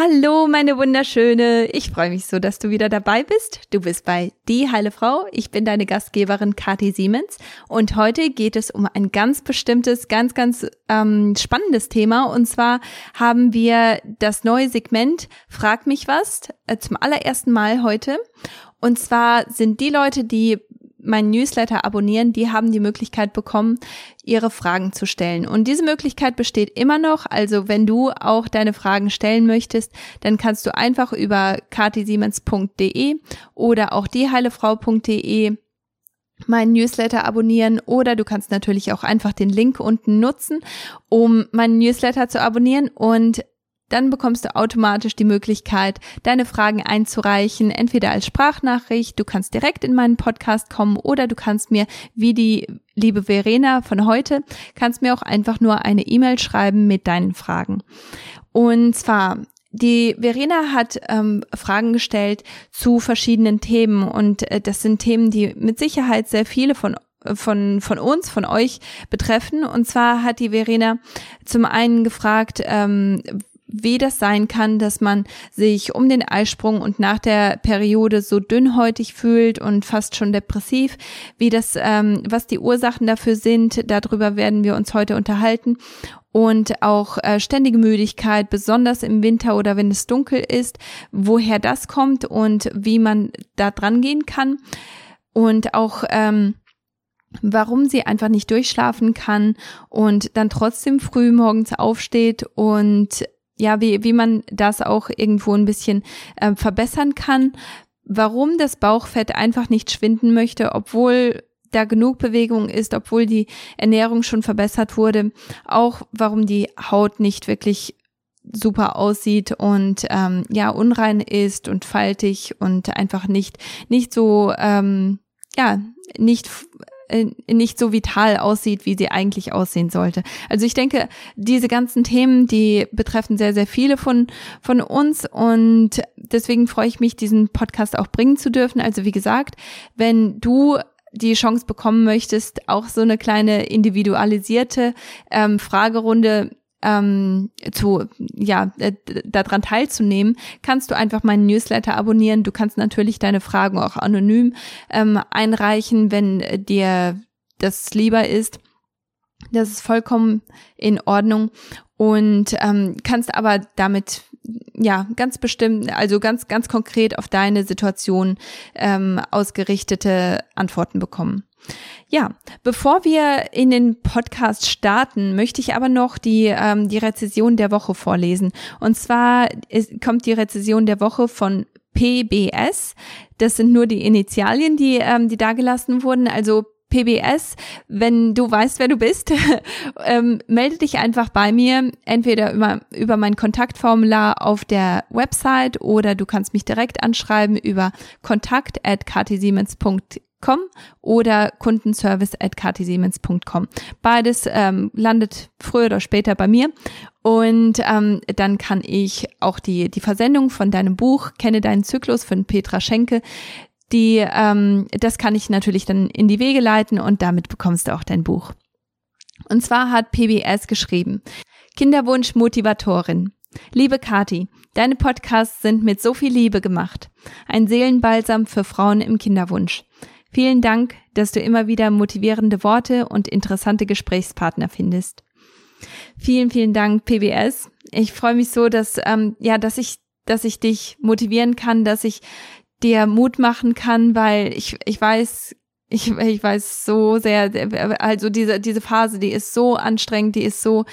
Hallo, meine Wunderschöne. Ich freue mich so, dass du wieder dabei bist. Du bist bei Die Heile Frau. Ich bin deine Gastgeberin Kathi Siemens und heute geht es um ein ganz bestimmtes, ganz, ganz ähm, spannendes Thema. Und zwar haben wir das neue Segment Frag mich was äh, zum allerersten Mal heute. Und zwar sind die Leute, die meinen Newsletter abonnieren, die haben die Möglichkeit bekommen, ihre Fragen zu stellen. Und diese Möglichkeit besteht immer noch. Also wenn du auch deine Fragen stellen möchtest, dann kannst du einfach über katisiemens.de oder auch dieheilefrau.de meinen Newsletter abonnieren oder du kannst natürlich auch einfach den Link unten nutzen, um meinen Newsletter zu abonnieren und dann bekommst du automatisch die Möglichkeit, deine Fragen einzureichen, entweder als Sprachnachricht, du kannst direkt in meinen Podcast kommen oder du kannst mir, wie die liebe Verena von heute, kannst mir auch einfach nur eine E-Mail schreiben mit deinen Fragen. Und zwar die Verena hat ähm, Fragen gestellt zu verschiedenen Themen und äh, das sind Themen, die mit Sicherheit sehr viele von von, von uns, von euch betreffen. Und zwar hat die Verena zum einen gefragt, ähm, wie das sein kann, dass man sich um den Eisprung und nach der Periode so dünnhäutig fühlt und fast schon depressiv, wie das, ähm, was die Ursachen dafür sind, darüber werden wir uns heute unterhalten. Und auch äh, ständige Müdigkeit, besonders im Winter oder wenn es dunkel ist, woher das kommt und wie man da dran gehen kann. Und auch ähm, warum sie einfach nicht durchschlafen kann und dann trotzdem früh morgens aufsteht und ja, wie, wie man das auch irgendwo ein bisschen äh, verbessern kann, warum das Bauchfett einfach nicht schwinden möchte, obwohl da genug Bewegung ist, obwohl die Ernährung schon verbessert wurde, auch warum die Haut nicht wirklich super aussieht und ähm, ja unrein ist und faltig und einfach nicht nicht so ähm, ja nicht nicht so vital aussieht, wie sie eigentlich aussehen sollte. Also ich denke, diese ganzen Themen, die betreffen sehr, sehr viele von, von uns und deswegen freue ich mich, diesen Podcast auch bringen zu dürfen. Also wie gesagt, wenn du die Chance bekommen möchtest, auch so eine kleine individualisierte ähm, Fragerunde ähm, zu ja äh, daran teilzunehmen, kannst du einfach meinen Newsletter abonnieren. Du kannst natürlich deine Fragen auch anonym ähm, einreichen, wenn dir das lieber ist. Das ist vollkommen in Ordnung und ähm, kannst aber damit ja ganz bestimmt, also ganz ganz konkret auf deine Situation ähm, ausgerichtete Antworten bekommen. Ja, bevor wir in den Podcast starten, möchte ich aber noch die, ähm, die Rezession der Woche vorlesen. Und zwar ist, kommt die Rezession der Woche von PBS. Das sind nur die Initialien, die, ähm, die dagelassen wurden. Also PBS, wenn du weißt, wer du bist, ähm, melde dich einfach bei mir, entweder über, über mein Kontaktformular auf der Website oder du kannst mich direkt anschreiben über kontakt at com oder kundenservice at ktsiemens.com. Beides ähm, landet früher oder später bei mir und ähm, dann kann ich auch die, die Versendung von deinem Buch Kenne deinen Zyklus von Petra Schenke, die, ähm, das kann ich natürlich dann in die Wege leiten und damit bekommst du auch dein Buch. Und zwar hat PBS geschrieben, Kinderwunsch Motivatorin. Liebe Kati, deine Podcasts sind mit so viel Liebe gemacht. Ein Seelenbalsam für Frauen im Kinderwunsch. Vielen Dank, dass du immer wieder motivierende Worte und interessante Gesprächspartner findest. Vielen, vielen Dank, PBS. Ich freue mich so, dass ähm, ja, dass ich, dass ich dich motivieren kann, dass ich dir Mut machen kann, weil ich ich weiß ich, ich weiß so sehr, also diese, diese Phase, die ist so anstrengend, die ist so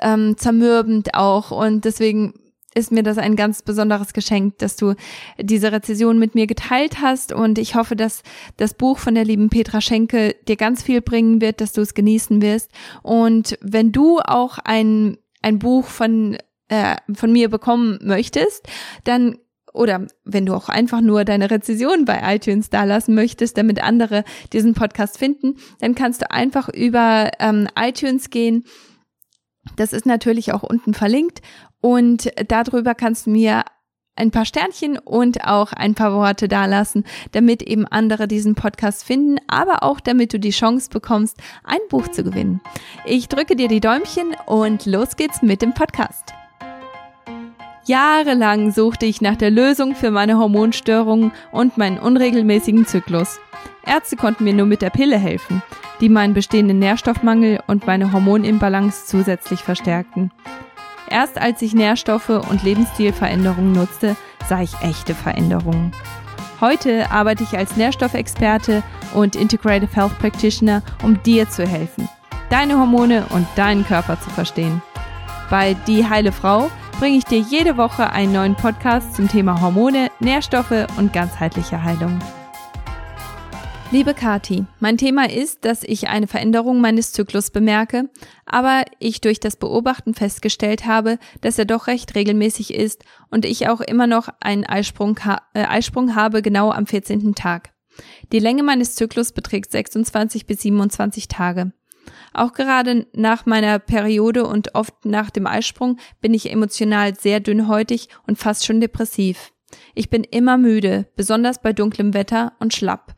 ähm, zermürbend auch und deswegen ist mir das ein ganz besonderes Geschenk, dass du diese Rezession mit mir geteilt hast. Und ich hoffe, dass das Buch von der lieben Petra Schenke dir ganz viel bringen wird, dass du es genießen wirst. Und wenn du auch ein ein Buch von äh, von mir bekommen möchtest, dann oder wenn du auch einfach nur deine Rezession bei iTunes da lassen möchtest, damit andere diesen Podcast finden, dann kannst du einfach über ähm, iTunes gehen. Das ist natürlich auch unten verlinkt und darüber kannst du mir ein paar Sternchen und auch ein paar Worte dalassen, damit eben andere diesen Podcast finden, aber auch damit du die Chance bekommst, ein Buch zu gewinnen. Ich drücke dir die Däumchen und los geht's mit dem Podcast. Jahrelang suchte ich nach der Lösung für meine Hormonstörungen und meinen unregelmäßigen Zyklus. Ärzte konnten mir nur mit der Pille helfen, die meinen bestehenden Nährstoffmangel und meine Hormonimbalance zusätzlich verstärkten. Erst als ich Nährstoffe und Lebensstilveränderungen nutzte, sah ich echte Veränderungen. Heute arbeite ich als Nährstoffexperte und Integrative Health Practitioner, um dir zu helfen, deine Hormone und deinen Körper zu verstehen. Bei Die Heile Frau bringe ich dir jede Woche einen neuen Podcast zum Thema Hormone, Nährstoffe und ganzheitliche Heilung. Liebe Kati, mein Thema ist, dass ich eine Veränderung meines Zyklus bemerke, aber ich durch das Beobachten festgestellt habe, dass er doch recht regelmäßig ist und ich auch immer noch einen Eisprung, äh, Eisprung habe genau am 14. Tag. Die Länge meines Zyklus beträgt 26 bis 27 Tage. Auch gerade nach meiner Periode und oft nach dem Eisprung bin ich emotional sehr dünnhäutig und fast schon depressiv. Ich bin immer müde, besonders bei dunklem Wetter und schlapp.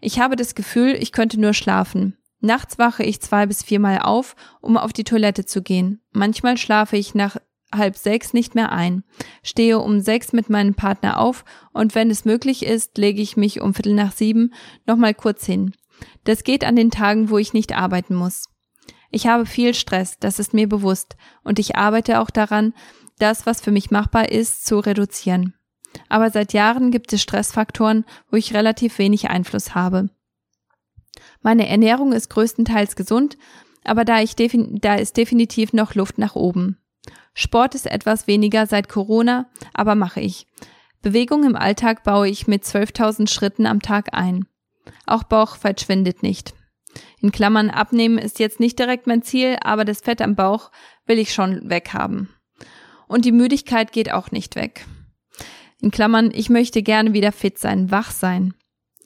Ich habe das Gefühl, ich könnte nur schlafen. Nachts wache ich zwei bis viermal auf, um auf die Toilette zu gehen. Manchmal schlafe ich nach halb sechs nicht mehr ein, stehe um sechs mit meinem Partner auf und wenn es möglich ist, lege ich mich um Viertel nach sieben nochmal kurz hin. Das geht an den Tagen, wo ich nicht arbeiten muss. Ich habe viel Stress, das ist mir bewusst, und ich arbeite auch daran, das, was für mich machbar ist, zu reduzieren. Aber seit Jahren gibt es Stressfaktoren, wo ich relativ wenig Einfluss habe. Meine Ernährung ist größtenteils gesund, aber da, ich da ist definitiv noch Luft nach oben. Sport ist etwas weniger seit Corona, aber mache ich. Bewegung im Alltag baue ich mit 12.000 Schritten am Tag ein. Auch Bauchfett schwindet nicht. In Klammern abnehmen ist jetzt nicht direkt mein Ziel, aber das Fett am Bauch will ich schon weghaben. Und die Müdigkeit geht auch nicht weg. In Klammern, ich möchte gerne wieder fit sein, wach sein.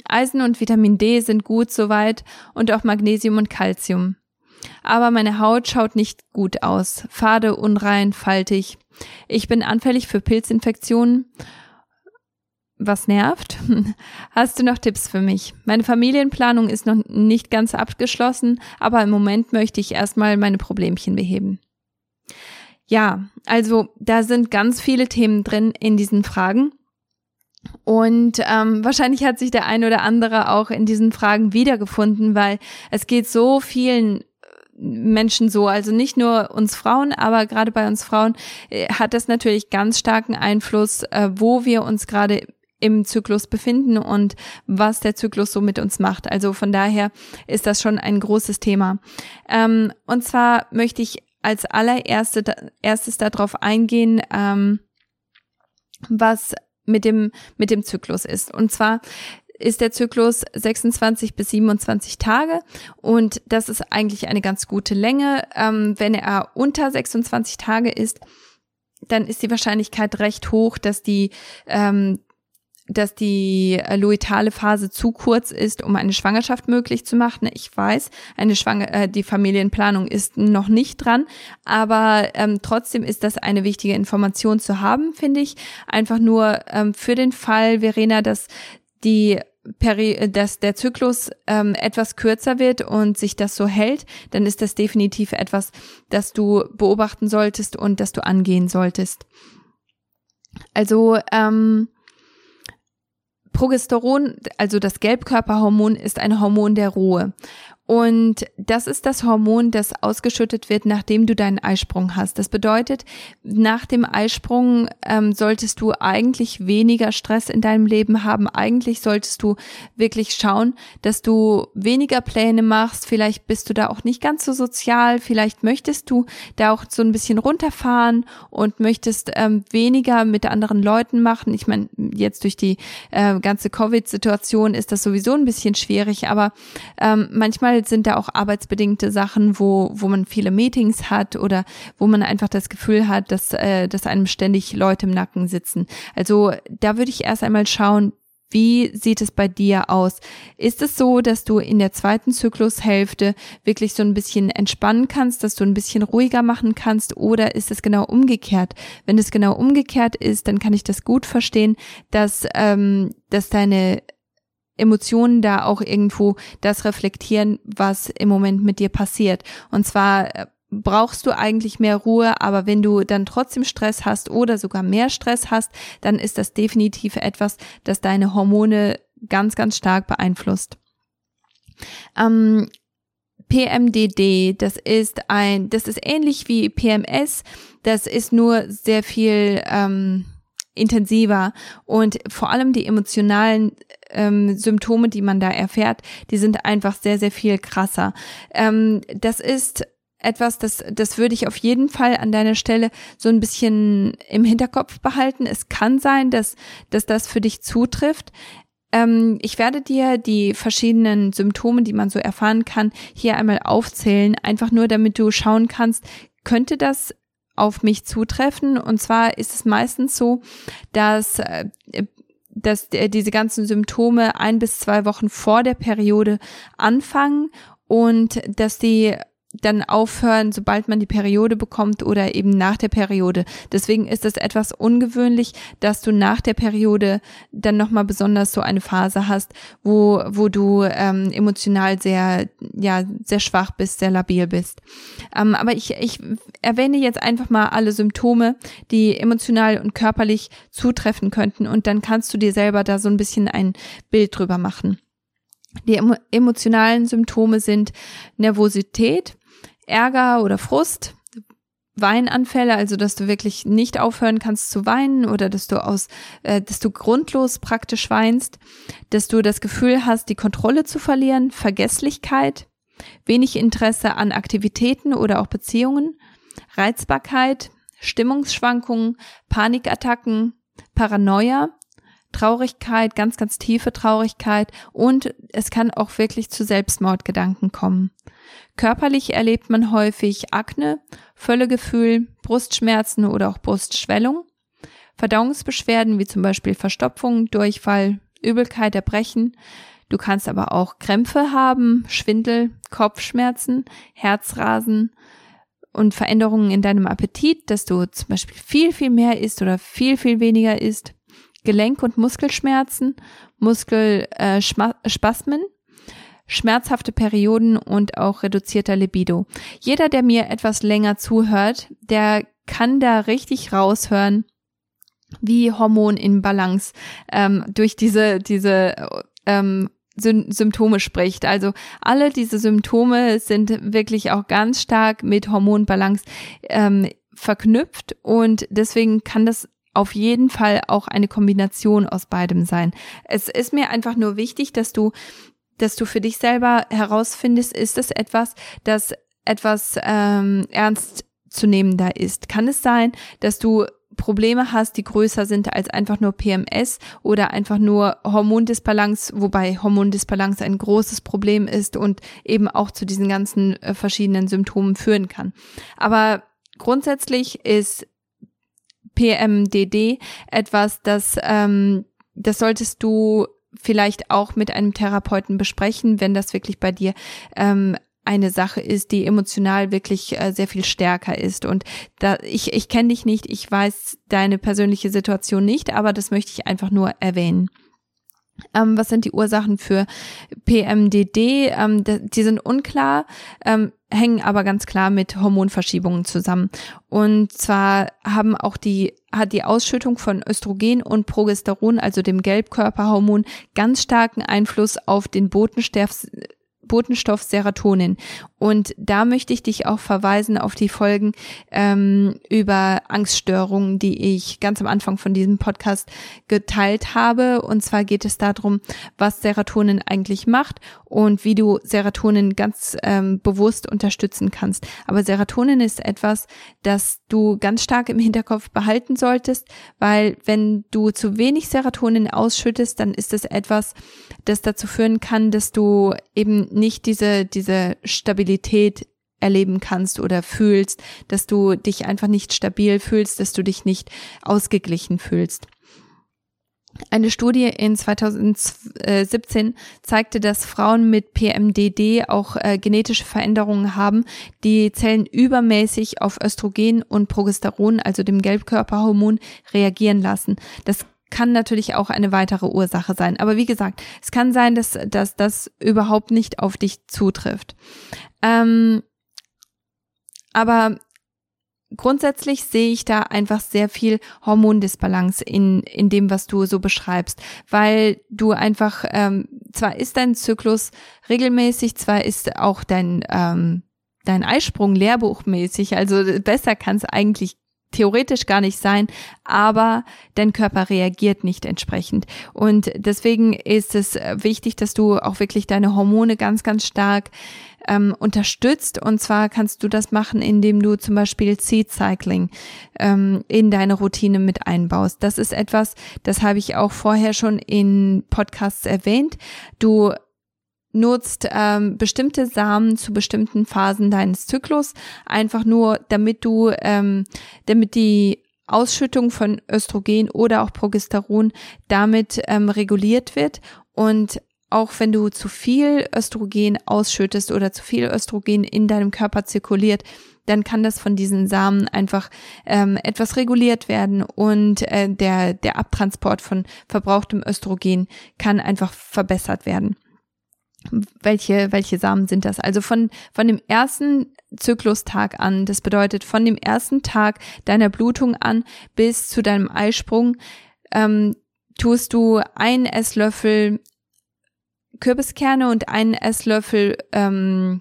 Eisen und Vitamin D sind gut soweit und auch Magnesium und Calcium. Aber meine Haut schaut nicht gut aus, fade, unrein, faltig. Ich bin anfällig für Pilzinfektionen. Was nervt? Hast du noch Tipps für mich? Meine Familienplanung ist noch nicht ganz abgeschlossen, aber im Moment möchte ich erstmal meine Problemchen beheben. Ja, also da sind ganz viele Themen drin in diesen Fragen. Und ähm, wahrscheinlich hat sich der ein oder andere auch in diesen Fragen wiedergefunden, weil es geht so vielen äh, Menschen so, also nicht nur uns Frauen, aber gerade bei uns Frauen äh, hat das natürlich ganz starken Einfluss, äh, wo wir uns gerade im Zyklus befinden und was der Zyklus so mit uns macht. Also von daher ist das schon ein großes Thema. Ähm, und zwar möchte ich als allererste, erstes darauf eingehen, ähm, was mit dem, mit dem Zyklus ist. Und zwar ist der Zyklus 26 bis 27 Tage und das ist eigentlich eine ganz gute Länge. Ähm, wenn er unter 26 Tage ist, dann ist die Wahrscheinlichkeit recht hoch, dass die ähm, dass die luitale Phase zu kurz ist, um eine Schwangerschaft möglich zu machen. Ich weiß, eine Schwanger äh, die Familienplanung ist noch nicht dran, aber ähm, trotzdem ist das eine wichtige Information zu haben, finde ich. Einfach nur ähm, für den Fall, Verena, dass die Peri dass der Zyklus ähm, etwas kürzer wird und sich das so hält, dann ist das definitiv etwas, das du beobachten solltest und das du angehen solltest. Also ähm, Progesteron, also das Gelbkörperhormon, ist ein Hormon der Ruhe. Und das ist das Hormon, das ausgeschüttet wird, nachdem du deinen Eisprung hast. Das bedeutet, nach dem Eisprung ähm, solltest du eigentlich weniger Stress in deinem Leben haben. Eigentlich solltest du wirklich schauen, dass du weniger Pläne machst. Vielleicht bist du da auch nicht ganz so sozial. Vielleicht möchtest du da auch so ein bisschen runterfahren und möchtest ähm, weniger mit anderen Leuten machen. Ich meine, jetzt durch die äh, ganze Covid-Situation ist das sowieso ein bisschen schwierig, aber ähm, manchmal manchmal sind da auch arbeitsbedingte Sachen, wo, wo man viele Meetings hat oder wo man einfach das Gefühl hat, dass, äh, dass einem ständig Leute im Nacken sitzen. Also da würde ich erst einmal schauen, wie sieht es bei dir aus? Ist es so, dass du in der zweiten Zyklushälfte wirklich so ein bisschen entspannen kannst, dass du ein bisschen ruhiger machen kannst oder ist es genau umgekehrt? Wenn es genau umgekehrt ist, dann kann ich das gut verstehen, dass, ähm, dass deine Emotionen da auch irgendwo das reflektieren, was im Moment mit dir passiert. Und zwar äh, brauchst du eigentlich mehr Ruhe, aber wenn du dann trotzdem Stress hast oder sogar mehr Stress hast, dann ist das definitiv etwas, das deine Hormone ganz, ganz stark beeinflusst. Ähm, PMDD, das ist ein, das ist ähnlich wie PMS, das ist nur sehr viel ähm, intensiver und vor allem die emotionalen ähm, Symptome, die man da erfährt, die sind einfach sehr, sehr viel krasser. Ähm, das ist etwas, das, das würde ich auf jeden Fall an deiner Stelle so ein bisschen im Hinterkopf behalten. Es kann sein, dass, dass das für dich zutrifft. Ähm, ich werde dir die verschiedenen Symptome, die man so erfahren kann, hier einmal aufzählen, einfach nur damit du schauen kannst, könnte das auf mich zutreffen. Und zwar ist es meistens so, dass äh, dass diese ganzen Symptome ein bis zwei Wochen vor der Periode anfangen und dass die dann aufhören, sobald man die Periode bekommt oder eben nach der Periode. Deswegen ist es etwas ungewöhnlich, dass du nach der Periode dann nochmal besonders so eine Phase hast, wo, wo du ähm, emotional sehr, ja, sehr schwach bist, sehr labil bist. Ähm, aber ich, ich erwähne jetzt einfach mal alle Symptome, die emotional und körperlich zutreffen könnten und dann kannst du dir selber da so ein bisschen ein Bild drüber machen. Die emotionalen Symptome sind Nervosität, Ärger oder Frust, Weinanfälle, also dass du wirklich nicht aufhören kannst zu weinen oder dass du aus, äh, dass du grundlos praktisch weinst, dass du das Gefühl hast, die Kontrolle zu verlieren, Vergesslichkeit, wenig Interesse an Aktivitäten oder auch Beziehungen, Reizbarkeit, Stimmungsschwankungen, Panikattacken, Paranoia, Traurigkeit, ganz, ganz tiefe Traurigkeit und es kann auch wirklich zu Selbstmordgedanken kommen. Körperlich erlebt man häufig Akne, Völlegefühl, Brustschmerzen oder auch Brustschwellung, Verdauungsbeschwerden wie zum Beispiel Verstopfung, Durchfall, Übelkeit, Erbrechen. Du kannst aber auch Krämpfe haben, Schwindel, Kopfschmerzen, Herzrasen und Veränderungen in deinem Appetit, dass du zum Beispiel viel, viel mehr isst oder viel, viel weniger isst. Gelenk- und Muskelschmerzen, Muskelspasmen, äh, schmerzhafte Perioden und auch reduzierter Libido. Jeder, der mir etwas länger zuhört, der kann da richtig raushören, wie Hormon in Balance ähm, durch diese, diese ähm, Symptome spricht. Also alle diese Symptome sind wirklich auch ganz stark mit Hormonbalance ähm, verknüpft und deswegen kann das auf jeden Fall auch eine Kombination aus beidem sein. Es ist mir einfach nur wichtig, dass du dass du für dich selber herausfindest, ist es etwas, das etwas ähm, ernst zu nehmen da ist. Kann es sein, dass du Probleme hast, die größer sind als einfach nur PMS oder einfach nur Hormondisbalance, wobei Hormondisbalance ein großes Problem ist und eben auch zu diesen ganzen äh, verschiedenen Symptomen führen kann. Aber grundsätzlich ist PMDD etwas, das ähm, das solltest du vielleicht auch mit einem Therapeuten besprechen, wenn das wirklich bei dir ähm, eine Sache ist, die emotional wirklich äh, sehr viel stärker ist. Und da ich, ich kenne dich nicht, ich weiß deine persönliche Situation nicht, aber das möchte ich einfach nur erwähnen. Ähm, was sind die Ursachen für PMDD? Ähm, die sind unklar, ähm, hängen aber ganz klar mit Hormonverschiebungen zusammen. Und zwar haben auch die, hat die Ausschüttung von Östrogen und Progesteron, also dem Gelbkörperhormon, ganz starken Einfluss auf den Botenstoff, Botenstoff Serotonin. Und da möchte ich dich auch verweisen auf die Folgen ähm, über Angststörungen, die ich ganz am Anfang von diesem Podcast geteilt habe. Und zwar geht es darum, was Serotonin eigentlich macht und wie du Serotonin ganz ähm, bewusst unterstützen kannst. Aber Serotonin ist etwas, das du ganz stark im Hinterkopf behalten solltest, weil wenn du zu wenig Serotonin ausschüttest, dann ist es etwas, das dazu führen kann, dass du eben nicht diese, diese Stabilität erleben kannst oder fühlst, dass du dich einfach nicht stabil fühlst, dass du dich nicht ausgeglichen fühlst. Eine Studie in 2017 zeigte, dass Frauen mit PMDD auch äh, genetische Veränderungen haben, die Zellen übermäßig auf Östrogen und Progesteron, also dem Gelbkörperhormon, reagieren lassen. Das kann natürlich auch eine weitere Ursache sein. Aber wie gesagt, es kann sein, dass, dass das überhaupt nicht auf dich zutrifft. Ähm, aber grundsätzlich sehe ich da einfach sehr viel Hormondisbalance in, in dem, was du so beschreibst, weil du einfach, ähm, zwar ist dein Zyklus regelmäßig, zwar ist auch dein, ähm, dein Eisprung lehrbuchmäßig, also besser kann es eigentlich theoretisch gar nicht sein, aber dein Körper reagiert nicht entsprechend. Und deswegen ist es wichtig, dass du auch wirklich deine Hormone ganz, ganz stark ähm, unterstützt. Und zwar kannst du das machen, indem du zum Beispiel Seed Cycling ähm, in deine Routine mit einbaust. Das ist etwas, das habe ich auch vorher schon in Podcasts erwähnt. Du nutzt ähm, bestimmte Samen zu bestimmten Phasen deines Zyklus, einfach nur damit du, ähm, damit die Ausschüttung von Östrogen oder auch Progesteron damit ähm, reguliert wird und auch wenn du zu viel Östrogen ausschüttest oder zu viel Östrogen in deinem Körper zirkuliert, dann kann das von diesen Samen einfach ähm, etwas reguliert werden und äh, der, der Abtransport von verbrauchtem Östrogen kann einfach verbessert werden. Welche, welche Samen sind das? Also von, von dem ersten Zyklustag an, das bedeutet von dem ersten Tag deiner Blutung an bis zu deinem Eisprung, ähm, tust du einen Esslöffel Kürbiskerne und einen Esslöffel, ähm,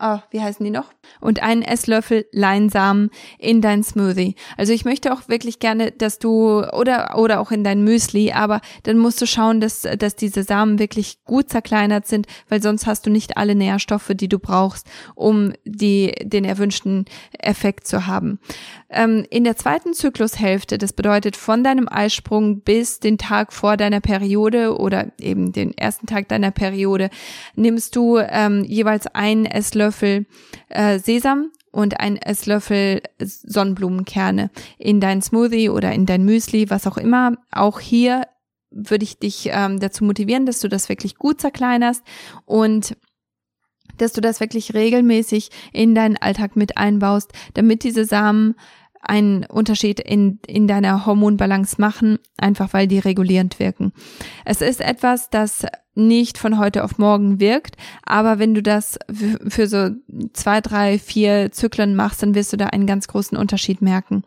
oh, wie heißen die noch? Und einen Esslöffel Leinsamen in dein Smoothie. Also ich möchte auch wirklich gerne, dass du oder oder auch in dein Müsli, aber dann musst du schauen, dass dass diese Samen wirklich gut zerkleinert sind, weil sonst hast du nicht alle Nährstoffe, die du brauchst, um die den erwünschten Effekt zu haben. Ähm, in der zweiten Zyklushälfte, das bedeutet von deinem Eisprung bis den Tag vor deiner Periode oder eben den ersten Tag deiner Periode, nimmst du ähm, jeweils einen Esslöffel äh, Sesam und ein Esslöffel Sonnenblumenkerne in dein Smoothie oder in dein Müsli, was auch immer. Auch hier würde ich dich ähm, dazu motivieren, dass du das wirklich gut zerkleinerst und dass du das wirklich regelmäßig in deinen Alltag mit einbaust, damit diese Samen einen Unterschied in, in deiner Hormonbalance machen, einfach weil die regulierend wirken. Es ist etwas, das nicht von heute auf morgen wirkt, aber wenn du das für so zwei, drei, vier Zyklen machst, dann wirst du da einen ganz großen Unterschied merken.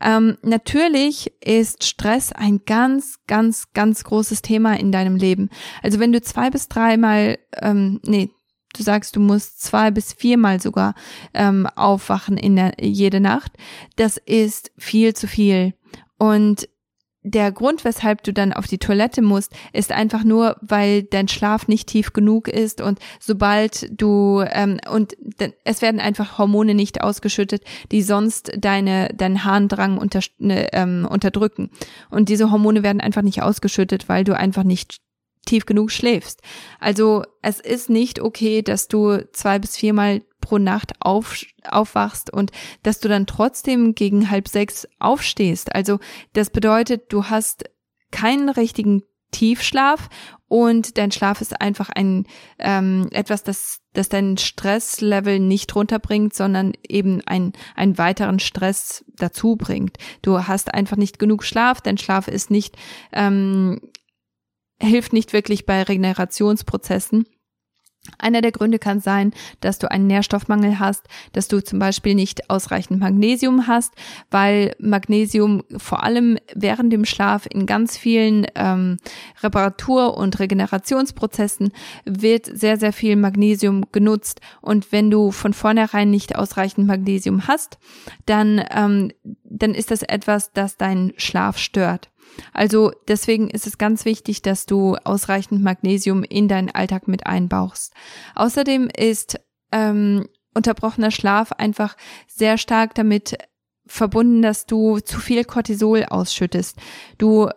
Ähm, natürlich ist Stress ein ganz, ganz, ganz großes Thema in deinem Leben. Also wenn du zwei bis dreimal, ähm, nee, du sagst, du musst zwei bis viermal sogar ähm, aufwachen in der, jede Nacht, das ist viel zu viel. Und der Grund, weshalb du dann auf die Toilette musst, ist einfach nur, weil dein Schlaf nicht tief genug ist und sobald du ähm, und es werden einfach Hormone nicht ausgeschüttet, die sonst deine deinen Harndrang unter, ne, ähm, unterdrücken und diese Hormone werden einfach nicht ausgeschüttet, weil du einfach nicht tief genug schläfst. Also es ist nicht okay, dass du zwei bis viermal pro Nacht auf, aufwachst und dass du dann trotzdem gegen halb sechs aufstehst. Also das bedeutet, du hast keinen richtigen Tiefschlaf und dein Schlaf ist einfach ein ähm, etwas, das, das dein Stresslevel nicht runterbringt, sondern eben ein, einen weiteren Stress dazu bringt. Du hast einfach nicht genug Schlaf, dein Schlaf ist nicht ähm, hilft nicht wirklich bei Regenerationsprozessen. Einer der Gründe kann sein, dass du einen Nährstoffmangel hast, dass du zum Beispiel nicht ausreichend Magnesium hast, weil Magnesium vor allem während dem Schlaf in ganz vielen ähm, Reparatur- und Regenerationsprozessen wird sehr, sehr viel Magnesium genutzt. Und wenn du von vornherein nicht ausreichend Magnesium hast, dann, ähm, dann ist das etwas, das deinen Schlaf stört. Also deswegen ist es ganz wichtig, dass du ausreichend Magnesium in deinen Alltag mit einbaust. Außerdem ist ähm, unterbrochener Schlaf einfach sehr stark damit verbunden, dass du zu viel Cortisol ausschüttest. Du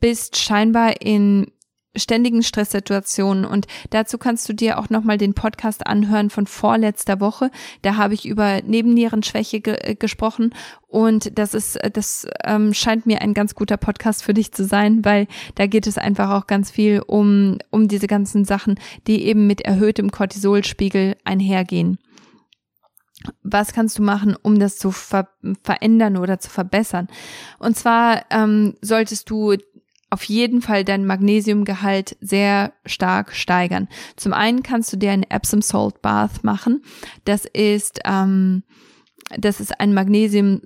bist scheinbar in ständigen Stresssituationen. Und dazu kannst du dir auch nochmal den Podcast anhören von vorletzter Woche. Da habe ich über Nebennierenschwäche ge äh, gesprochen. Und das ist, äh, das ähm, scheint mir ein ganz guter Podcast für dich zu sein, weil da geht es einfach auch ganz viel um, um diese ganzen Sachen, die eben mit erhöhtem Cortisolspiegel einhergehen. Was kannst du machen, um das zu ver verändern oder zu verbessern? Und zwar ähm, solltest du auf jeden Fall dein Magnesiumgehalt sehr stark steigern. Zum einen kannst du dir ein Epsom Salt Bath machen. Das ist, ähm, das ist ein Magnesium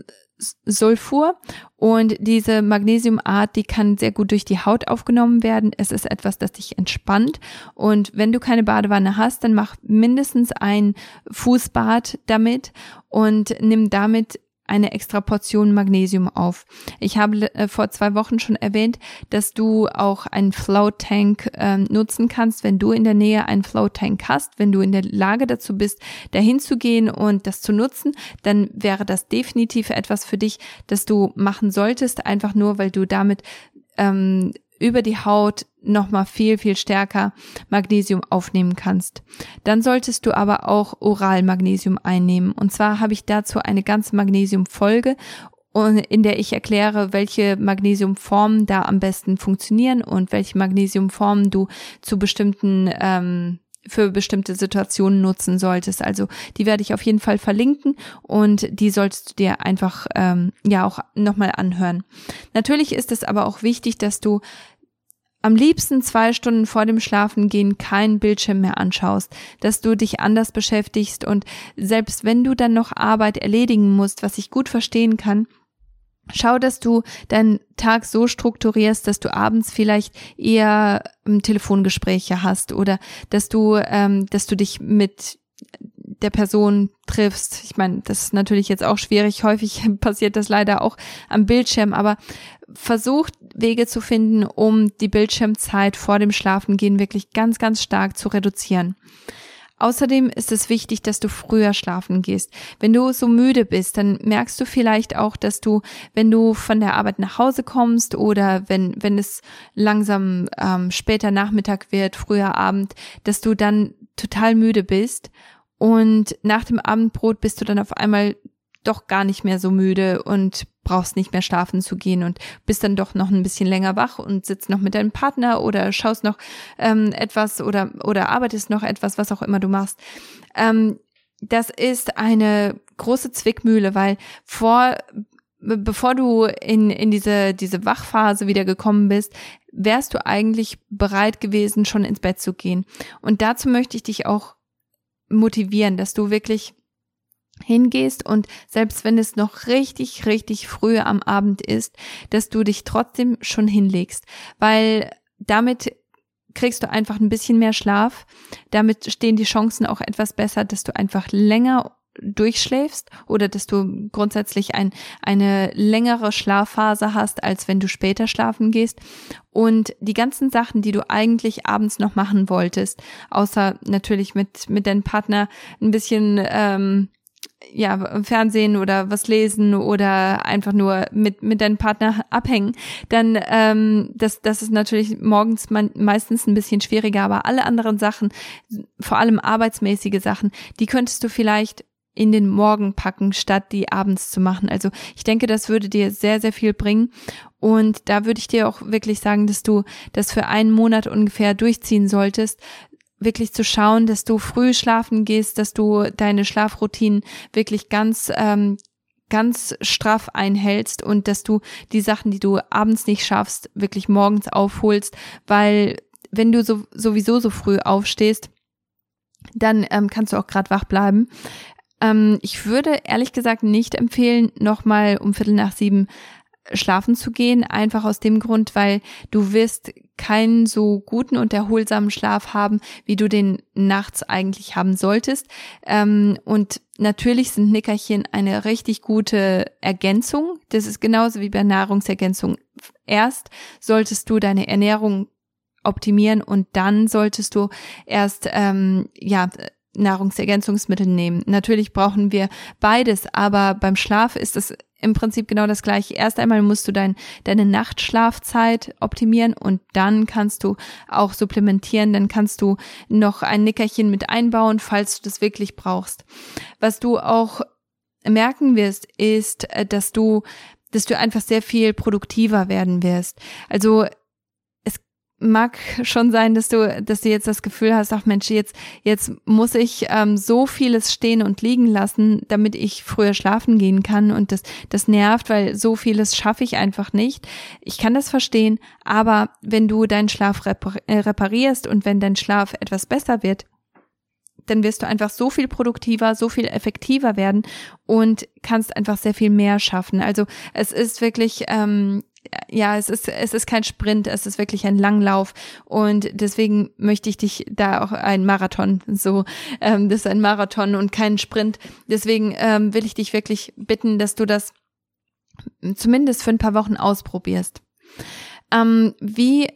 Sulfur und diese Magnesiumart, die kann sehr gut durch die Haut aufgenommen werden. Es ist etwas, das dich entspannt und wenn du keine Badewanne hast, dann mach mindestens ein Fußbad damit und nimm damit eine extra Portion Magnesium auf. Ich habe äh, vor zwei Wochen schon erwähnt, dass du auch einen Float Tank äh, nutzen kannst, wenn du in der Nähe einen Float Tank hast, wenn du in der Lage dazu bist, dahin zu gehen und das zu nutzen, dann wäre das definitiv etwas für dich, das du machen solltest, einfach nur, weil du damit ähm, über die Haut nochmal viel, viel stärker Magnesium aufnehmen kannst. Dann solltest du aber auch oral Magnesium einnehmen. Und zwar habe ich dazu eine ganze Magnesium-Folge in der ich erkläre, welche Magnesiumformen da am besten funktionieren und welche Magnesiumformen du zu bestimmten ähm, für bestimmte Situationen nutzen solltest. Also die werde ich auf jeden Fall verlinken und die solltest du dir einfach ähm, ja auch nochmal anhören. Natürlich ist es aber auch wichtig, dass du am liebsten zwei Stunden vor dem Schlafengehen keinen Bildschirm mehr anschaust, dass du dich anders beschäftigst und selbst wenn du dann noch Arbeit erledigen musst, was ich gut verstehen kann, Schau, dass du deinen Tag so strukturierst, dass du abends vielleicht eher ähm, Telefongespräche hast oder dass du, ähm, dass du dich mit der Person triffst. Ich meine, das ist natürlich jetzt auch schwierig. Häufig passiert das leider auch am Bildschirm, aber versucht Wege zu finden, um die Bildschirmzeit vor dem Schlafengehen wirklich ganz, ganz stark zu reduzieren. Außerdem ist es wichtig, dass du früher schlafen gehst. Wenn du so müde bist, dann merkst du vielleicht auch, dass du, wenn du von der Arbeit nach Hause kommst oder wenn, wenn es langsam ähm, später Nachmittag wird, früher Abend, dass du dann total müde bist und nach dem Abendbrot bist du dann auf einmal doch gar nicht mehr so müde und brauchst nicht mehr schlafen zu gehen und bist dann doch noch ein bisschen länger wach und sitzt noch mit deinem Partner oder schaust noch ähm, etwas oder oder arbeitest noch etwas, was auch immer du machst. Ähm, das ist eine große Zwickmühle, weil vor bevor du in, in diese, diese Wachphase wieder gekommen bist, wärst du eigentlich bereit gewesen, schon ins Bett zu gehen. Und dazu möchte ich dich auch motivieren, dass du wirklich hingehst und selbst wenn es noch richtig, richtig früh am Abend ist, dass du dich trotzdem schon hinlegst, weil damit kriegst du einfach ein bisschen mehr Schlaf. Damit stehen die Chancen auch etwas besser, dass du einfach länger durchschläfst oder dass du grundsätzlich ein, eine längere Schlafphase hast, als wenn du später schlafen gehst. Und die ganzen Sachen, die du eigentlich abends noch machen wolltest, außer natürlich mit, mit deinem Partner ein bisschen ähm, ja, Fernsehen oder was lesen oder einfach nur mit, mit deinem Partner abhängen, dann ähm, das, das ist natürlich morgens man, meistens ein bisschen schwieriger, aber alle anderen Sachen, vor allem arbeitsmäßige Sachen, die könntest du vielleicht in den Morgen packen, statt die abends zu machen. Also ich denke, das würde dir sehr, sehr viel bringen. Und da würde ich dir auch wirklich sagen, dass du das für einen Monat ungefähr durchziehen solltest, wirklich zu schauen, dass du früh schlafen gehst, dass du deine Schlafroutinen wirklich ganz ähm, ganz straff einhältst und dass du die Sachen, die du abends nicht schaffst, wirklich morgens aufholst, weil wenn du so, sowieso so früh aufstehst, dann ähm, kannst du auch gerade wach bleiben. Ähm, ich würde ehrlich gesagt nicht empfehlen, nochmal um Viertel nach sieben schlafen zu gehen, einfach aus dem Grund, weil du wirst keinen so guten und erholsamen Schlaf haben, wie du den nachts eigentlich haben solltest. Ähm, und natürlich sind Nickerchen eine richtig gute Ergänzung. Das ist genauso wie bei Nahrungsergänzung. Erst solltest du deine Ernährung optimieren und dann solltest du erst ähm, ja Nahrungsergänzungsmittel nehmen. Natürlich brauchen wir beides, aber beim Schlaf ist es im Prinzip genau das gleiche. Erst einmal musst du dein, deine Nachtschlafzeit optimieren und dann kannst du auch supplementieren, dann kannst du noch ein Nickerchen mit einbauen, falls du das wirklich brauchst. Was du auch merken wirst, ist, äh, dass du, dass du einfach sehr viel produktiver werden wirst. Also mag schon sein, dass du, dass du jetzt das Gefühl hast, ach Mensch, jetzt, jetzt muss ich ähm, so vieles stehen und liegen lassen, damit ich früher schlafen gehen kann und das, das nervt, weil so vieles schaffe ich einfach nicht. Ich kann das verstehen, aber wenn du deinen Schlaf äh, reparierst und wenn dein Schlaf etwas besser wird, dann wirst du einfach so viel produktiver, so viel effektiver werden und kannst einfach sehr viel mehr schaffen. Also es ist wirklich ähm, ja, es ist, es ist kein Sprint, es ist wirklich ein Langlauf und deswegen möchte ich dich da auch ein Marathon, so, ähm, das ist ein Marathon und kein Sprint. Deswegen ähm, will ich dich wirklich bitten, dass du das zumindest für ein paar Wochen ausprobierst. Ähm, wie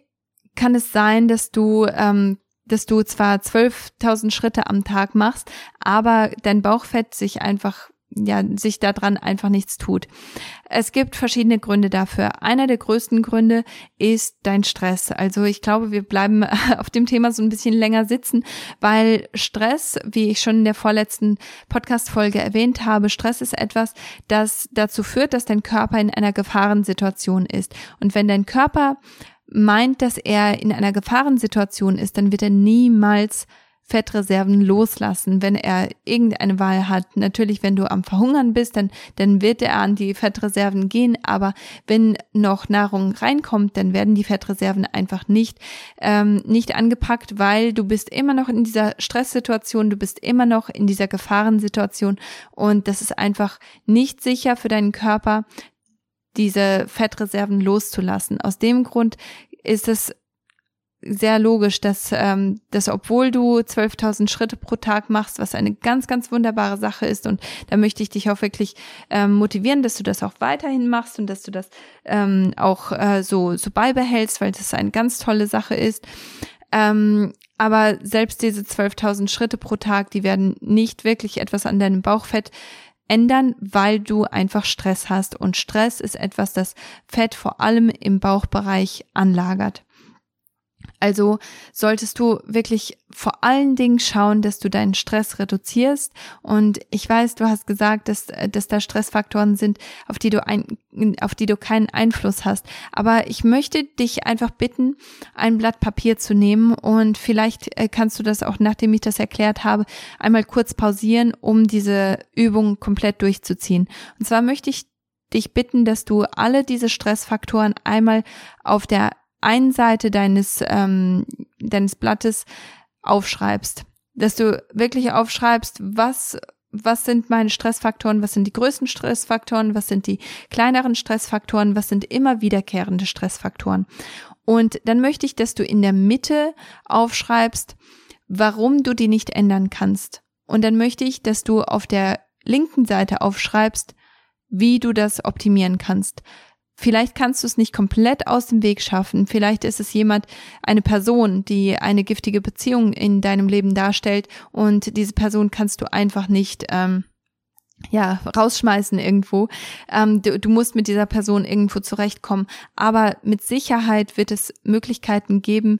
kann es sein, dass du ähm, dass du zwar 12.000 Schritte am Tag machst, aber dein Bauchfett sich einfach ja, sich daran einfach nichts tut. Es gibt verschiedene Gründe dafür. Einer der größten Gründe ist dein Stress. Also ich glaube, wir bleiben auf dem Thema so ein bisschen länger sitzen, weil Stress, wie ich schon in der vorletzten Podcast-Folge erwähnt habe, Stress ist etwas, das dazu führt, dass dein Körper in einer Gefahrensituation ist. Und wenn dein Körper meint, dass er in einer Gefahrensituation ist, dann wird er niemals Fettreserven loslassen, wenn er irgendeine Wahl hat. Natürlich, wenn du am Verhungern bist, dann, dann wird er an die Fettreserven gehen, aber wenn noch Nahrung reinkommt, dann werden die Fettreserven einfach nicht, ähm, nicht angepackt, weil du bist immer noch in dieser Stresssituation, du bist immer noch in dieser Gefahrensituation und das ist einfach nicht sicher für deinen Körper, diese Fettreserven loszulassen. Aus dem Grund ist es sehr logisch, dass, ähm, dass obwohl du 12.000 Schritte pro Tag machst, was eine ganz, ganz wunderbare Sache ist und da möchte ich dich auch wirklich ähm, motivieren, dass du das auch weiterhin machst und dass du das ähm, auch äh, so, so beibehältst, weil das eine ganz tolle Sache ist. Ähm, aber selbst diese 12.000 Schritte pro Tag, die werden nicht wirklich etwas an deinem Bauchfett ändern, weil du einfach Stress hast. Und Stress ist etwas, das Fett vor allem im Bauchbereich anlagert. Also solltest du wirklich vor allen Dingen schauen, dass du deinen Stress reduzierst. Und ich weiß, du hast gesagt, dass, dass da Stressfaktoren sind, auf die du ein, auf die du keinen Einfluss hast. Aber ich möchte dich einfach bitten, ein Blatt Papier zu nehmen und vielleicht äh, kannst du das auch, nachdem ich das erklärt habe, einmal kurz pausieren, um diese Übung komplett durchzuziehen. Und zwar möchte ich dich bitten, dass du alle diese Stressfaktoren einmal auf der einen Seite deines, ähm, deines Blattes aufschreibst. Dass du wirklich aufschreibst, was, was sind meine Stressfaktoren, was sind die größten Stressfaktoren, was sind die kleineren Stressfaktoren, was sind immer wiederkehrende Stressfaktoren. Und dann möchte ich, dass du in der Mitte aufschreibst, warum du die nicht ändern kannst. Und dann möchte ich, dass du auf der linken Seite aufschreibst, wie du das optimieren kannst. Vielleicht kannst du es nicht komplett aus dem Weg schaffen. Vielleicht ist es jemand, eine Person, die eine giftige Beziehung in deinem Leben darstellt und diese Person kannst du einfach nicht ähm, ja, rausschmeißen irgendwo. Ähm, du, du musst mit dieser Person irgendwo zurechtkommen. Aber mit Sicherheit wird es Möglichkeiten geben,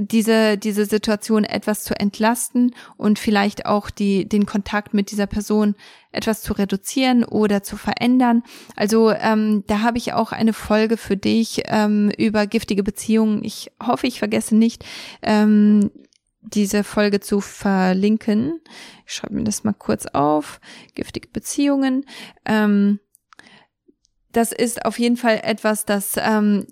diese, diese Situation etwas zu entlasten und vielleicht auch die, den Kontakt mit dieser Person etwas zu reduzieren oder zu verändern. Also ähm, da habe ich auch eine Folge für dich ähm, über giftige Beziehungen. Ich hoffe, ich vergesse nicht, ähm, diese Folge zu verlinken. Ich schreibe mir das mal kurz auf. Giftige Beziehungen. Ähm, das ist auf jeden Fall etwas, das ähm,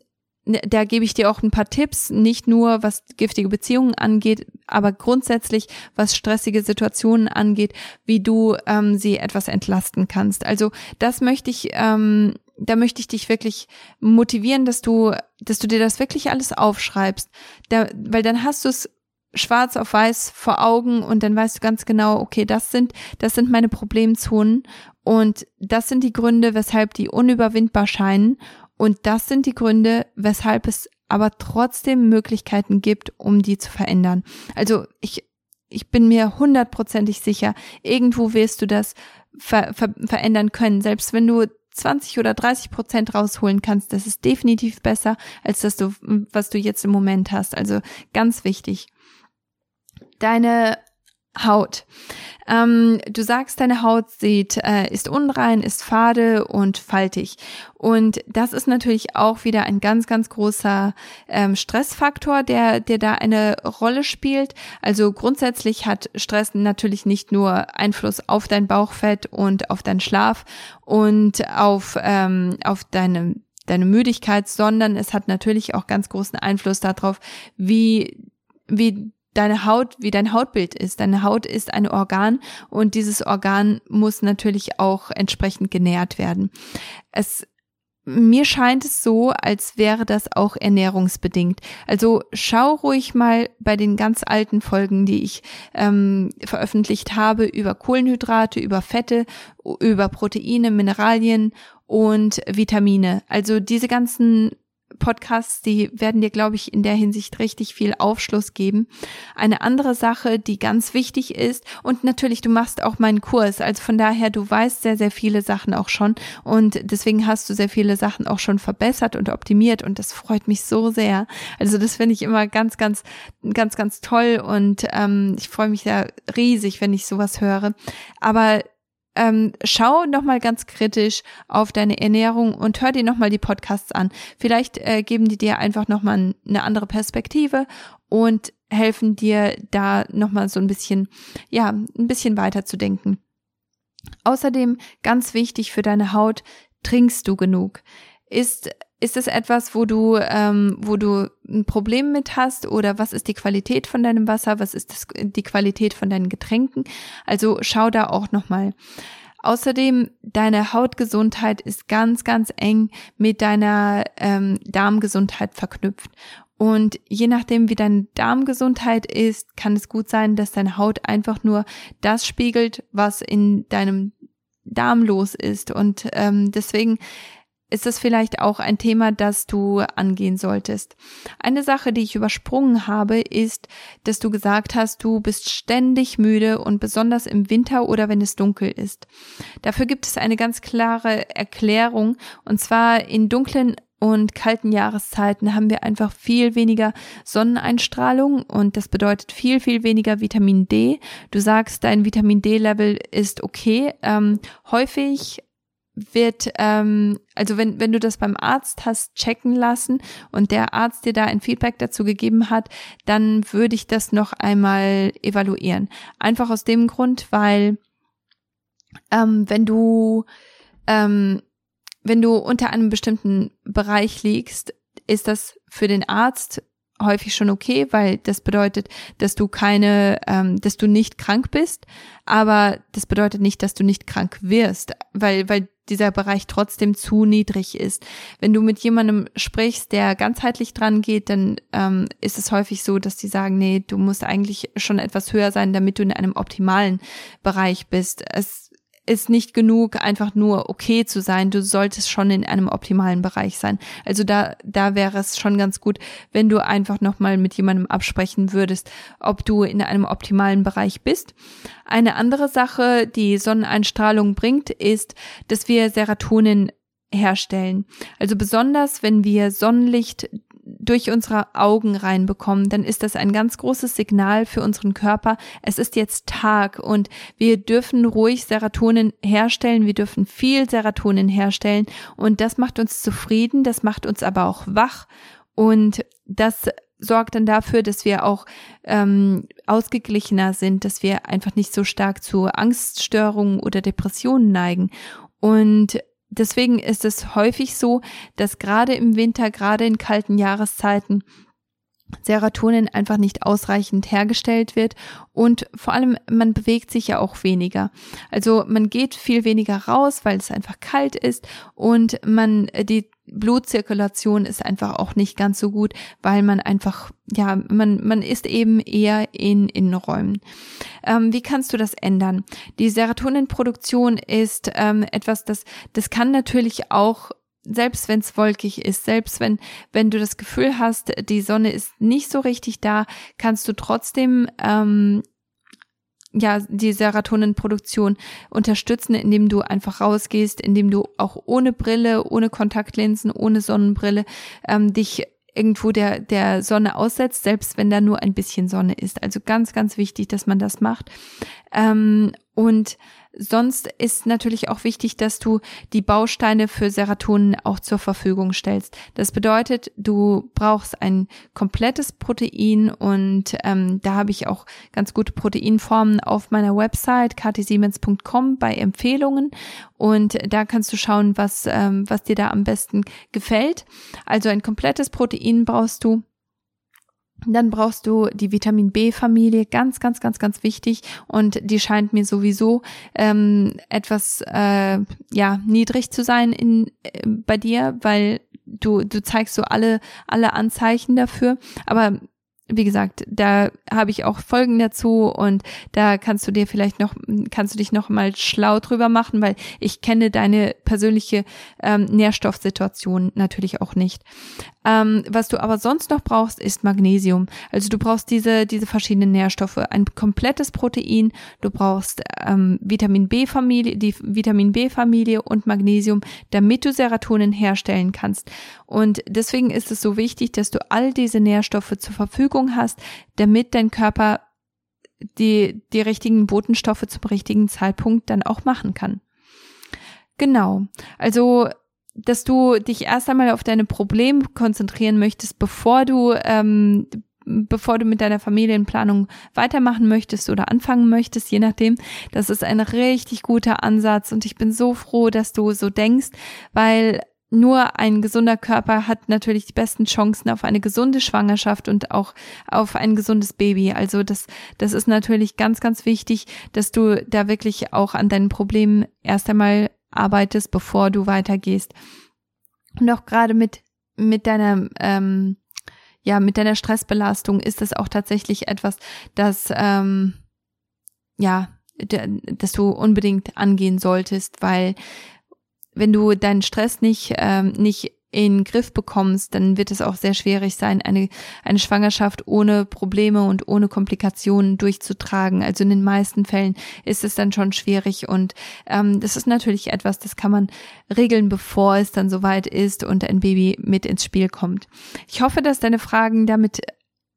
da gebe ich dir auch ein paar Tipps, nicht nur was giftige Beziehungen angeht, aber grundsätzlich was stressige Situationen angeht, wie du ähm, sie etwas entlasten kannst. Also das möchte ich, ähm, da möchte ich dich wirklich motivieren, dass du, dass du dir das wirklich alles aufschreibst, da, weil dann hast du es schwarz auf weiß vor Augen und dann weißt du ganz genau, okay, das sind, das sind meine Problemzonen und das sind die Gründe, weshalb die unüberwindbar scheinen und das sind die Gründe, weshalb es aber trotzdem Möglichkeiten gibt, um die zu verändern. Also ich, ich bin mir hundertprozentig sicher, irgendwo wirst du das ver ver verändern können. Selbst wenn du 20 oder 30 Prozent rausholen kannst, das ist definitiv besser, als das du, was du jetzt im Moment hast. Also ganz wichtig. Deine Haut. Ähm, du sagst, deine Haut sieht, äh, ist unrein, ist fade und faltig. Und das ist natürlich auch wieder ein ganz, ganz großer ähm, Stressfaktor, der, der da eine Rolle spielt. Also grundsätzlich hat Stress natürlich nicht nur Einfluss auf dein Bauchfett und auf deinen Schlaf und auf, ähm, auf deine deine Müdigkeit, sondern es hat natürlich auch ganz großen Einfluss darauf, wie wie deine Haut, wie dein Hautbild ist. Deine Haut ist ein Organ und dieses Organ muss natürlich auch entsprechend genährt werden. Es mir scheint es so, als wäre das auch ernährungsbedingt. Also schau ruhig mal bei den ganz alten Folgen, die ich ähm, veröffentlicht habe, über Kohlenhydrate, über Fette, über Proteine, Mineralien und Vitamine. Also diese ganzen Podcasts, die werden dir, glaube ich, in der Hinsicht richtig viel Aufschluss geben. Eine andere Sache, die ganz wichtig ist, und natürlich, du machst auch meinen Kurs, also von daher, du weißt sehr, sehr viele Sachen auch schon und deswegen hast du sehr viele Sachen auch schon verbessert und optimiert und das freut mich so sehr. Also das finde ich immer ganz, ganz, ganz, ganz toll und ähm, ich freue mich sehr riesig, wenn ich sowas höre. Aber ähm, schau nochmal ganz kritisch auf deine Ernährung und hör dir nochmal die Podcasts an. Vielleicht äh, geben die dir einfach nochmal eine andere Perspektive und helfen dir da nochmal so ein bisschen, ja, ein bisschen weiter zu denken. Außerdem ganz wichtig für deine Haut, trinkst du genug? Ist ist es etwas, wo du, ähm, wo du ein Problem mit hast oder was ist die Qualität von deinem Wasser? Was ist das, die Qualität von deinen Getränken? Also schau da auch nochmal. Außerdem, deine Hautgesundheit ist ganz, ganz eng mit deiner ähm, Darmgesundheit verknüpft. Und je nachdem, wie deine Darmgesundheit ist, kann es gut sein, dass deine Haut einfach nur das spiegelt, was in deinem Darm los ist. Und ähm, deswegen ist es vielleicht auch ein Thema, das du angehen solltest. Eine Sache, die ich übersprungen habe, ist, dass du gesagt hast, du bist ständig müde und besonders im Winter oder wenn es dunkel ist. Dafür gibt es eine ganz klare Erklärung und zwar in dunklen und kalten Jahreszeiten haben wir einfach viel weniger Sonneneinstrahlung und das bedeutet viel, viel weniger Vitamin D. Du sagst, dein Vitamin D-Level ist okay. Ähm, häufig wird, ähm, also wenn, wenn du das beim Arzt hast checken lassen und der Arzt dir da ein Feedback dazu gegeben hat, dann würde ich das noch einmal evaluieren. Einfach aus dem Grund, weil ähm, wenn du ähm, wenn du unter einem bestimmten Bereich liegst, ist das für den Arzt häufig schon okay, weil das bedeutet, dass du keine, ähm, dass du nicht krank bist, aber das bedeutet nicht, dass du nicht krank wirst, weil, weil dieser Bereich trotzdem zu niedrig ist. Wenn du mit jemandem sprichst, der ganzheitlich dran geht, dann ähm, ist es häufig so, dass die sagen, nee, du musst eigentlich schon etwas höher sein, damit du in einem optimalen Bereich bist. Es ist nicht genug, einfach nur okay zu sein. Du solltest schon in einem optimalen Bereich sein. Also da, da wäre es schon ganz gut, wenn du einfach nochmal mit jemandem absprechen würdest, ob du in einem optimalen Bereich bist. Eine andere Sache, die Sonneneinstrahlung bringt, ist, dass wir Serotonin herstellen. Also besonders, wenn wir Sonnenlicht durch unsere Augen reinbekommen, dann ist das ein ganz großes Signal für unseren Körper. Es ist jetzt Tag und wir dürfen ruhig Serotonin herstellen. Wir dürfen viel Serotonin herstellen und das macht uns zufrieden. Das macht uns aber auch wach und das sorgt dann dafür, dass wir auch ähm, ausgeglichener sind, dass wir einfach nicht so stark zu Angststörungen oder Depressionen neigen. Und deswegen ist es häufig so, dass gerade im Winter, gerade in kalten Jahreszeiten, Serotonin einfach nicht ausreichend hergestellt wird und vor allem man bewegt sich ja auch weniger. Also man geht viel weniger raus, weil es einfach kalt ist und man die Blutzirkulation ist einfach auch nicht ganz so gut, weil man einfach, ja, man, man ist eben eher in Innenräumen. Ähm, wie kannst du das ändern? Die Serotoninproduktion ist ähm, etwas, das, das kann natürlich auch selbst wenn es wolkig ist, selbst wenn, wenn du das Gefühl hast, die Sonne ist nicht so richtig da, kannst du trotzdem ähm, ja, die Serotoninproduktion unterstützen, indem du einfach rausgehst, indem du auch ohne Brille, ohne Kontaktlinsen, ohne Sonnenbrille ähm, dich irgendwo der, der Sonne aussetzt, selbst wenn da nur ein bisschen Sonne ist. Also ganz, ganz wichtig, dass man das macht. Ähm, und Sonst ist natürlich auch wichtig, dass du die Bausteine für Serotonin auch zur Verfügung stellst. Das bedeutet, du brauchst ein komplettes Protein und ähm, da habe ich auch ganz gute Proteinformen auf meiner Website ktsiemens.com bei Empfehlungen und da kannst du schauen, was, ähm, was dir da am besten gefällt. Also ein komplettes Protein brauchst du dann brauchst du die Vitamin B-Familie, ganz, ganz, ganz, ganz wichtig. Und die scheint mir sowieso ähm, etwas äh, ja niedrig zu sein in äh, bei dir, weil du du zeigst so alle alle Anzeichen dafür. Aber wie gesagt, da habe ich auch Folgen dazu und da kannst du dir vielleicht noch, kannst du dich noch mal schlau drüber machen, weil ich kenne deine persönliche ähm, Nährstoffsituation natürlich auch nicht. Ähm, was du aber sonst noch brauchst, ist Magnesium. Also du brauchst diese, diese verschiedenen Nährstoffe, ein komplettes Protein, du brauchst ähm, Vitamin B-Familie, die Vitamin B-Familie und Magnesium, damit du Serotonin herstellen kannst. Und deswegen ist es so wichtig, dass du all diese Nährstoffe zur Verfügung hast, damit dein Körper die, die richtigen Botenstoffe zum richtigen Zeitpunkt dann auch machen kann. Genau. Also dass du dich erst einmal auf deine Probleme konzentrieren möchtest, bevor du ähm, bevor du mit deiner Familienplanung weitermachen möchtest oder anfangen möchtest, je nachdem. Das ist ein richtig guter Ansatz und ich bin so froh, dass du so denkst, weil nur ein gesunder Körper hat natürlich die besten Chancen auf eine gesunde Schwangerschaft und auch auf ein gesundes Baby. Also das, das ist natürlich ganz, ganz wichtig, dass du da wirklich auch an deinen Problemen erst einmal arbeitest, bevor du weitergehst. Und auch gerade mit, mit deiner, ähm, ja, mit deiner Stressbelastung ist es auch tatsächlich etwas, das, ähm, ja, dass du unbedingt angehen solltest, weil wenn du deinen Stress nicht, ähm, nicht in den Griff bekommst, dann wird es auch sehr schwierig sein, eine, eine Schwangerschaft ohne Probleme und ohne Komplikationen durchzutragen. Also in den meisten Fällen ist es dann schon schwierig und ähm, das ist natürlich etwas, das kann man regeln, bevor es dann soweit ist und ein Baby mit ins Spiel kommt. Ich hoffe, dass deine Fragen damit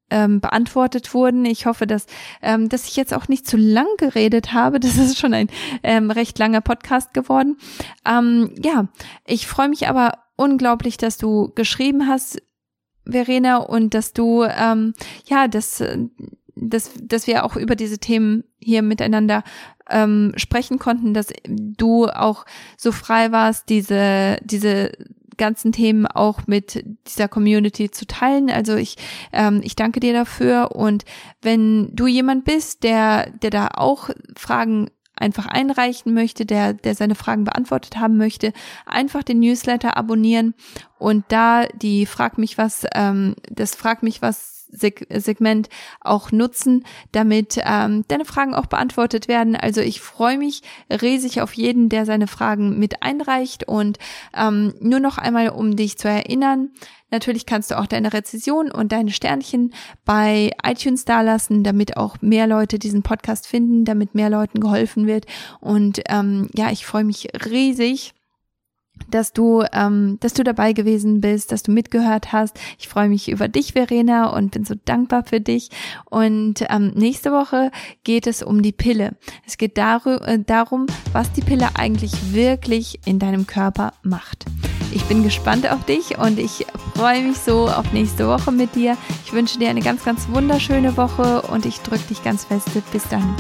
ähm, beantwortet wurden. Ich hoffe, dass, ähm, dass ich jetzt auch nicht zu lang geredet habe. Das ist schon ein ähm, recht langer Podcast geworden. Ähm, ja, ich freue mich aber unglaublich, dass du geschrieben hast, Verena, und dass du, ähm, ja, dass, dass, dass wir auch über diese Themen hier miteinander ähm, sprechen konnten, dass du auch so frei warst, diese, diese ganzen Themen auch mit dieser Community zu teilen. Also ich, ähm, ich danke dir dafür. Und wenn du jemand bist, der, der da auch Fragen einfach einreichen möchte, der, der seine Fragen beantwortet haben möchte, einfach den Newsletter abonnieren und da die Frag mich was, ähm, das Frag mich was Segment auch nutzen, damit ähm, deine Fragen auch beantwortet werden. Also ich freue mich riesig auf jeden, der seine Fragen mit einreicht und ähm, nur noch einmal, um dich zu erinnern, Natürlich kannst du auch deine Rezession und deine Sternchen bei iTunes dalassen, damit auch mehr Leute diesen Podcast finden, damit mehr Leuten geholfen wird. Und ähm, ja, ich freue mich riesig dass du, ähm, dass du dabei gewesen bist, dass du mitgehört hast. Ich freue mich über dich, Verena, und bin so dankbar für dich. Und ähm, nächste Woche geht es um die Pille. Es geht äh, darum, was die Pille eigentlich wirklich in deinem Körper macht. Ich bin gespannt auf dich und ich freue mich so auf nächste Woche mit dir. Ich wünsche dir eine ganz, ganz wunderschöne Woche und ich drücke dich ganz fest. Bis dann.